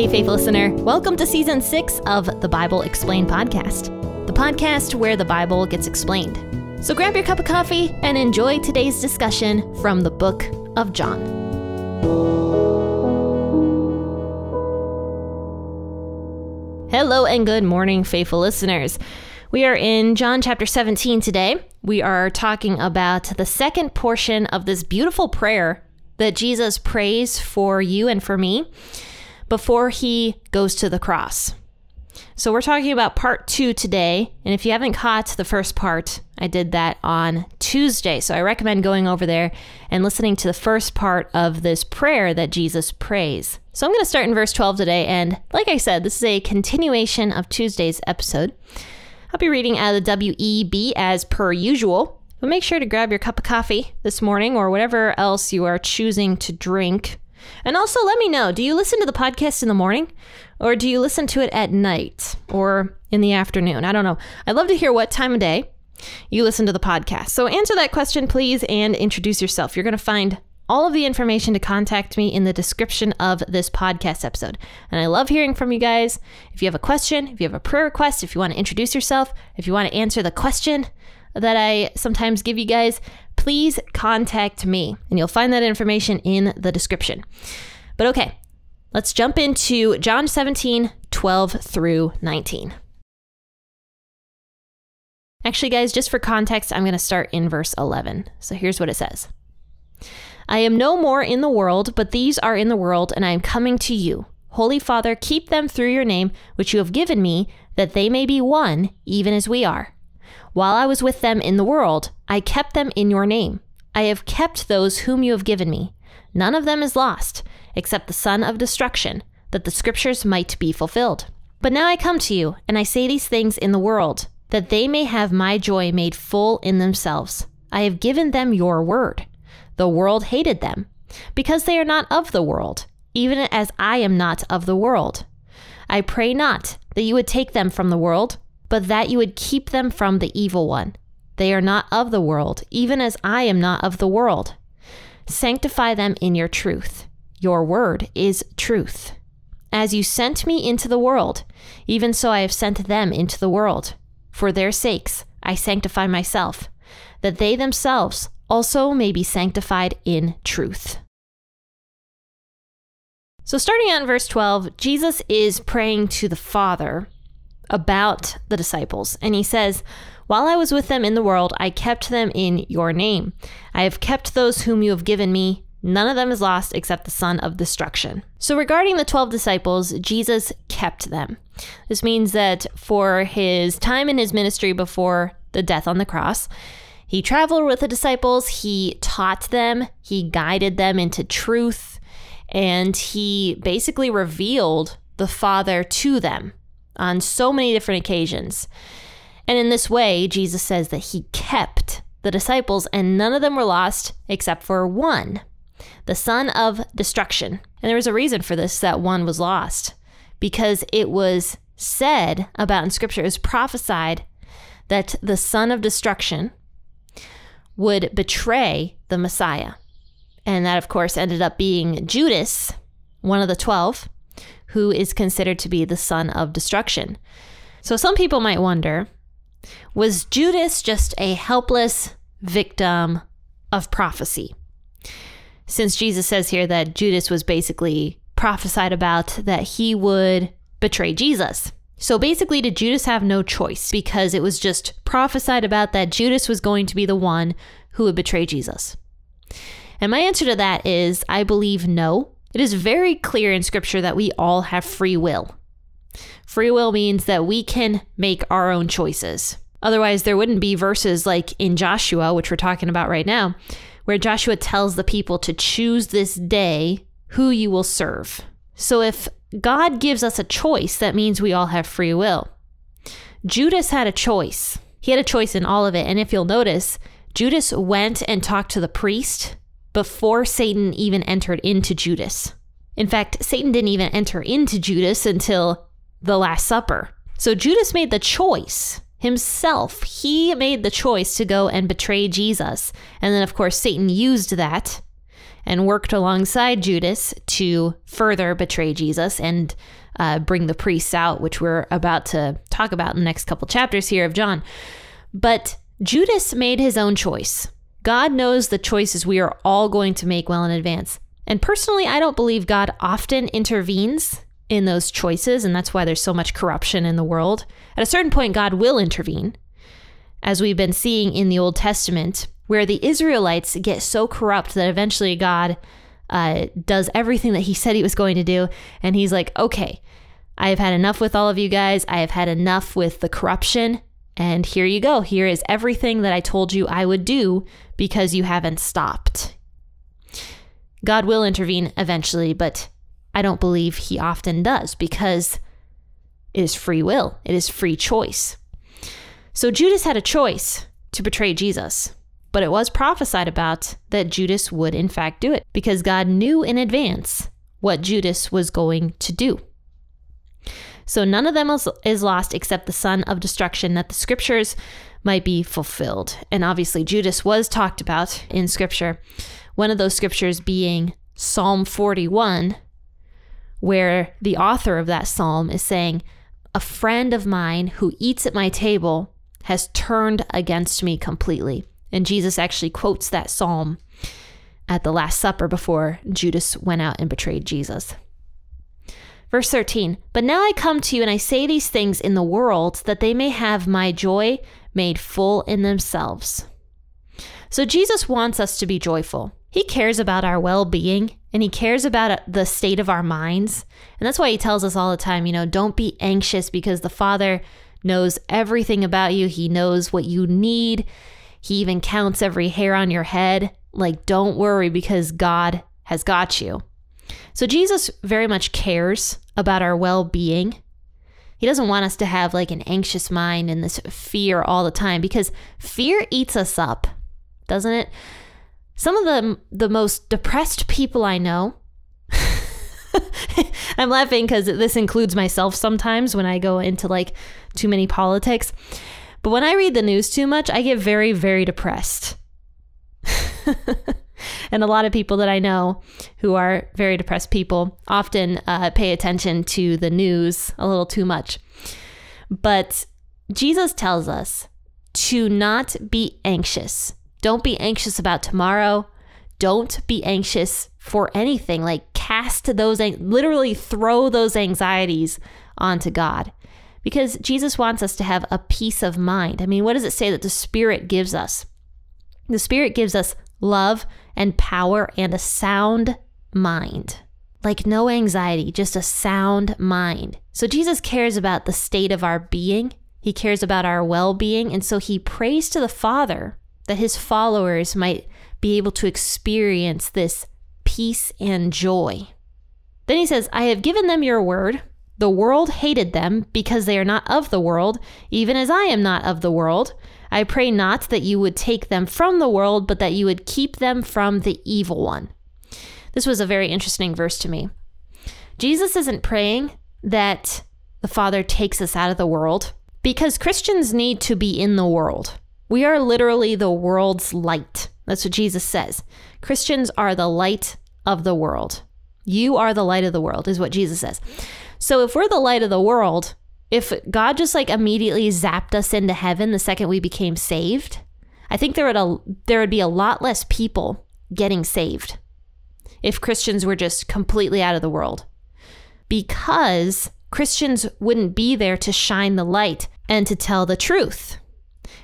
Hey, faithful listener. Welcome to season six of the Bible Explained podcast, the podcast where the Bible gets explained. So grab your cup of coffee and enjoy today's discussion from the book of John. Hello and good morning, faithful listeners. We are in John chapter 17 today. We are talking about the second portion of this beautiful prayer that Jesus prays for you and for me before he goes to the cross. So, we're talking about part two today. And if you haven't caught the first part, I did that on Tuesday. So, I recommend going over there and listening to the first part of this prayer that Jesus prays. So, I'm going to start in verse 12 today. And like I said, this is a continuation of Tuesday's episode. I'll be reading out of the WEB as per usual. But make sure to grab your cup of coffee this morning or whatever else you are choosing to drink and also let me know do you listen to the podcast in the morning or do you listen to it at night or in the afternoon? I don't know. I'd love to hear what time of day you listen to the podcast. So answer that question, please, and introduce yourself. You're going to find all of the information to contact me in the description of this podcast episode. And I love hearing from you guys. If you have a question, if you have a prayer request, if you want to introduce yourself, if you want to answer the question that I sometimes give you guys, please contact me. And you'll find that information in the description. But okay, let's jump into John 17, 12 through 19. Actually, guys, just for context, I'm going to start in verse 11. So here's what it says I am no more in the world, but these are in the world, and I am coming to you. Holy Father, keep them through your name, which you have given me, that they may be one, even as we are. While I was with them in the world, I kept them in your name. I have kept those whom you have given me. None of them is lost, except the son of destruction, that the scriptures might be fulfilled. But now I come to you, and I say these things in the world, that they may have my joy made full in themselves. I have given them your word. The world hated them, because they are not of the world, even as I am not of the world. I pray not that you would take them from the world, but that you would keep them from the evil one. They are not of the world, even as I am not of the world. Sanctify them in your truth. Your word is truth. As you sent me into the world, even so I have sent them into the world. For their sakes I sanctify myself, that they themselves also may be sanctified in truth. So, starting on verse 12, Jesus is praying to the Father about the disciples. And he says, While I was with them in the world, I kept them in your name. I have kept those whom you have given me. None of them is lost except the son of destruction. So, regarding the 12 disciples, Jesus kept them. This means that for his time in his ministry before the death on the cross, he traveled with the disciples, he taught them, he guided them into truth, and he basically revealed the Father to them on so many different occasions. And in this way, Jesus says that he kept the disciples, and none of them were lost except for one, the son of destruction. And there was a reason for this that one was lost, because it was said about in scripture, it was prophesied that the son of destruction would betray the Messiah. And that, of course, ended up being Judas, one of the 12, who is considered to be the son of destruction. So some people might wonder was Judas just a helpless victim of prophecy? Since Jesus says here that Judas was basically prophesied about that he would betray Jesus. So basically, did Judas have no choice because it was just prophesied about that Judas was going to be the one who would betray Jesus? And my answer to that is I believe no. It is very clear in Scripture that we all have free will. Free will means that we can make our own choices. Otherwise, there wouldn't be verses like in Joshua, which we're talking about right now, where Joshua tells the people to choose this day who you will serve. So if God gives us a choice, that means we all have free will. Judas had a choice. He had a choice in all of it. And if you'll notice, Judas went and talked to the priest before Satan even entered into Judas. In fact, Satan didn't even enter into Judas until the Last Supper. So Judas made the choice himself. He made the choice to go and betray Jesus. And then, of course, Satan used that and worked alongside Judas to further betray Jesus and uh, bring the priests out, which we're about to talk about in the next couple chapters here of John. But Judas made his own choice. God knows the choices we are all going to make well in advance. And personally, I don't believe God often intervenes in those choices, and that's why there's so much corruption in the world. At a certain point, God will intervene, as we've been seeing in the Old Testament, where the Israelites get so corrupt that eventually God uh, does everything that he said he was going to do. And he's like, okay, I have had enough with all of you guys. I have had enough with the corruption. And here you go. Here is everything that I told you I would do because you haven't stopped. God will intervene eventually, but I don't believe he often does because it is free will, it is free choice. So Judas had a choice to betray Jesus, but it was prophesied about that Judas would in fact do it because God knew in advance what Judas was going to do. So none of them is lost except the son of destruction, that the scriptures might be fulfilled. And obviously, Judas was talked about in scripture. One of those scriptures being Psalm 41, where the author of that psalm is saying, A friend of mine who eats at my table has turned against me completely. And Jesus actually quotes that psalm at the Last Supper before Judas went out and betrayed Jesus. Verse 13, But now I come to you and I say these things in the world that they may have my joy made full in themselves. So Jesus wants us to be joyful. He cares about our well being and he cares about uh, the state of our minds. And that's why he tells us all the time, you know, don't be anxious because the Father knows everything about you. He knows what you need. He even counts every hair on your head. Like, don't worry because God has got you. So, Jesus very much cares about our well being. He doesn't want us to have like an anxious mind and this fear all the time because fear eats us up, doesn't it? Some of the the most depressed people I know I'm laughing because this includes myself sometimes when I go into like too many politics. But when I read the news too much, I get very, very depressed. and a lot of people that I know who are very depressed people often uh, pay attention to the news a little too much. But Jesus tells us to not be anxious. Don't be anxious about tomorrow. Don't be anxious for anything. Like cast those, literally throw those anxieties onto God because Jesus wants us to have a peace of mind. I mean, what does it say that the Spirit gives us? The Spirit gives us love and power and a sound mind. Like no anxiety, just a sound mind. So Jesus cares about the state of our being. He cares about our well being. And so he prays to the Father that his followers might be able to experience this peace and joy. Then he says, I have given them your word. The world hated them because they are not of the world, even as I am not of the world. I pray not that you would take them from the world, but that you would keep them from the evil one. This was a very interesting verse to me. Jesus isn't praying that the Father takes us out of the world because Christians need to be in the world. We are literally the world's light. That's what Jesus says. Christians are the light of the world. You are the light of the world, is what Jesus says. So if we're the light of the world, if God just like immediately zapped us into heaven the second we became saved, I think there would a, there would be a lot less people getting saved if Christians were just completely out of the world. Because Christians wouldn't be there to shine the light and to tell the truth.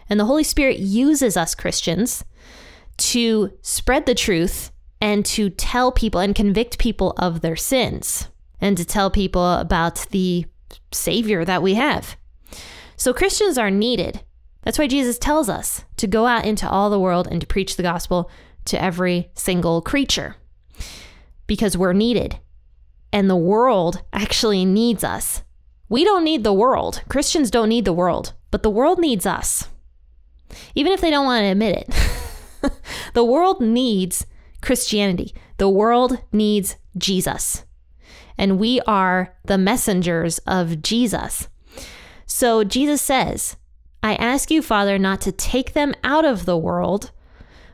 And the Holy Spirit uses us Christians to spread the truth and to tell people and convict people of their sins and to tell people about the Savior that we have. So Christians are needed. That's why Jesus tells us to go out into all the world and to preach the gospel to every single creature because we're needed. And the world actually needs us. We don't need the world. Christians don't need the world, but the world needs us. Even if they don't want to admit it. the world needs Christianity. The world needs Jesus and we are the messengers of Jesus. So Jesus says, I ask you, Father, not to take them out of the world,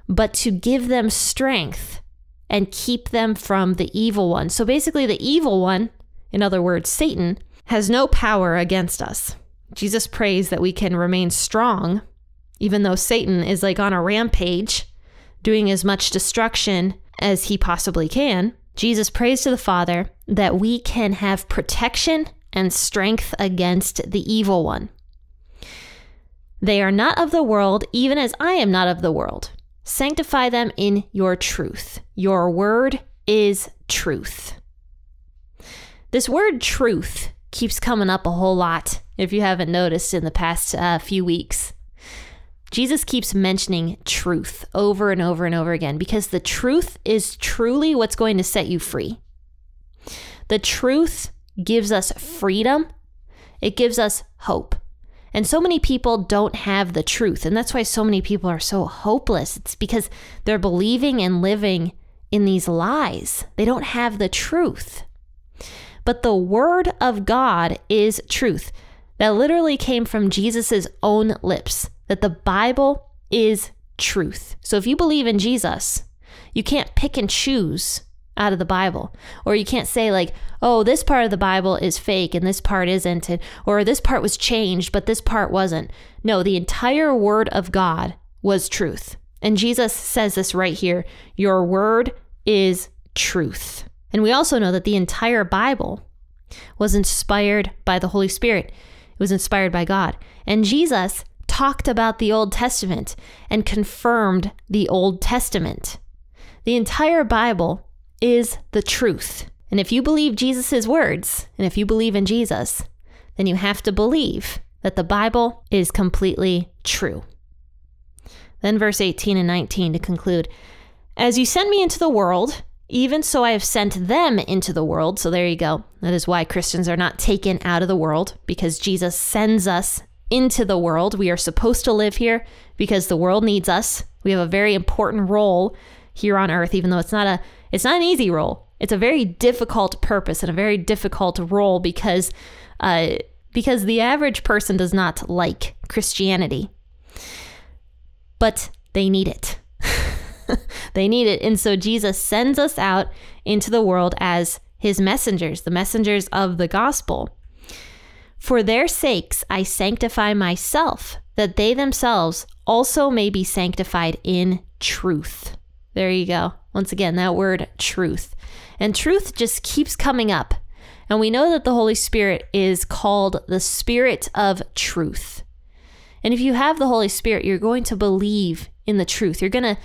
but to give them strength and keep them from the evil one. So basically, the evil one, in other words, Satan, has no power against us. Jesus prays that we can remain strong, even though Satan is like on a rampage, doing as much destruction as he possibly can. Jesus prays to the Father that we can have protection and strength against the evil one. They are not of the world, even as I am not of the world. Sanctify them in your truth. Your word is truth. This word truth keeps coming up a whole lot if you haven't noticed in the past uh, few weeks. Jesus keeps mentioning truth over and over and over again because the truth is truly what's going to set you free. The truth gives us freedom, it gives us hope. And so many people don't have the truth. And that's why so many people are so hopeless. It's because they're believing and living in these lies. They don't have the truth. But the word of God is truth. That literally came from Jesus' own lips, that the Bible is truth. So if you believe in Jesus, you can't pick and choose out of the Bible. Or you can't say, like, oh, this part of the Bible is fake and this part isn't, or this part was changed, but this part wasn't. No, the entire Word of God was truth. And Jesus says this right here Your Word is truth. And we also know that the entire Bible was inspired by the Holy Spirit, it was inspired by God. And Jesus talked about the Old Testament and confirmed the Old Testament. The entire Bible is the truth. And if you believe Jesus' words, and if you believe in Jesus, then you have to believe that the Bible is completely true. Then, verse 18 and 19 to conclude As you sent me into the world, even so I have sent them into the world. So there you go. That is why Christians are not taken out of the world, because Jesus sends us into the world. We are supposed to live here because the world needs us. We have a very important role here on earth, even though it's not a it's not an easy role. It's a very difficult purpose and a very difficult role because uh, because the average person does not like Christianity, but they need it. they need it, and so Jesus sends us out into the world as his messengers, the messengers of the gospel. For their sakes I sanctify myself, that they themselves also may be sanctified in truth. There you go. Once again, that word truth. And truth just keeps coming up. And we know that the Holy Spirit is called the Spirit of truth. And if you have the Holy Spirit, you're going to believe in the truth. You're going to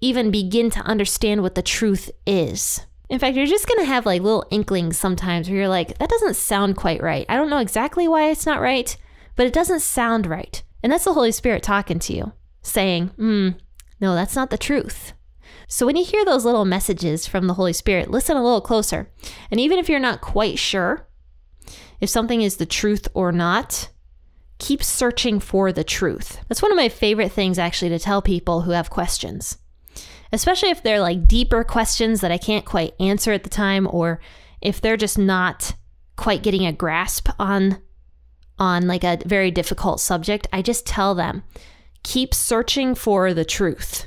even begin to understand what the truth is. In fact, you're just going to have like little inklings sometimes where you're like, that doesn't sound quite right. I don't know exactly why it's not right, but it doesn't sound right. And that's the Holy Spirit talking to you, saying, hmm, no, that's not the truth. So when you hear those little messages from the Holy Spirit, listen a little closer. And even if you're not quite sure if something is the truth or not, keep searching for the truth. That's one of my favorite things actually to tell people who have questions. Especially if they're like deeper questions that I can't quite answer at the time or if they're just not quite getting a grasp on on like a very difficult subject, I just tell them keep searching for the truth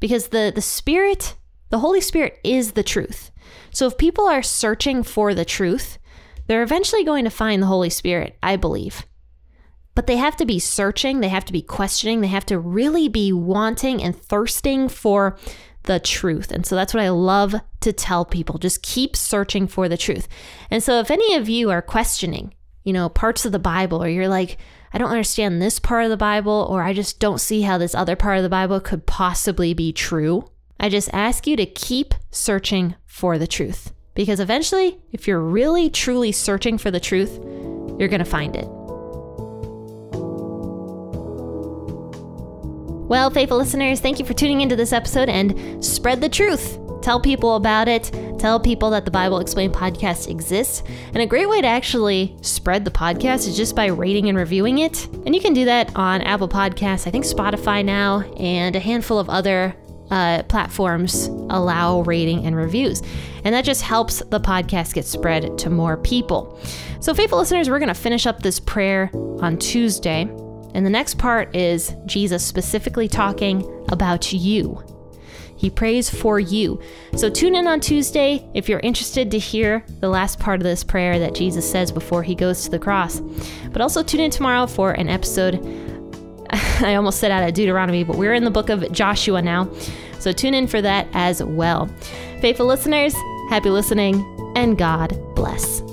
because the the spirit the holy spirit is the truth. So if people are searching for the truth they're eventually going to find the holy spirit i believe. But they have to be searching they have to be questioning they have to really be wanting and thirsting for the truth. And so that's what i love to tell people just keep searching for the truth. And so if any of you are questioning you know parts of the bible or you're like I don't understand this part of the Bible, or I just don't see how this other part of the Bible could possibly be true. I just ask you to keep searching for the truth. Because eventually, if you're really truly searching for the truth, you're going to find it. Well, faithful listeners, thank you for tuning into this episode and spread the truth. Tell people about it. Tell people that the Bible Explained podcast exists. And a great way to actually spread the podcast is just by rating and reviewing it. And you can do that on Apple Podcasts, I think Spotify now, and a handful of other uh, platforms allow rating and reviews. And that just helps the podcast get spread to more people. So, faithful listeners, we're going to finish up this prayer on Tuesday. And the next part is Jesus specifically talking about you He prays for you. So tune in on Tuesday if you're interested to hear the last part of this prayer that Jesus says before he goes to the cross. But also tune in tomorrow for an episode. I almost said out of Deuteronomy, but we're in the book of Joshua now. So tune in for that as well. Faithful listeners, happy listening, and God bless.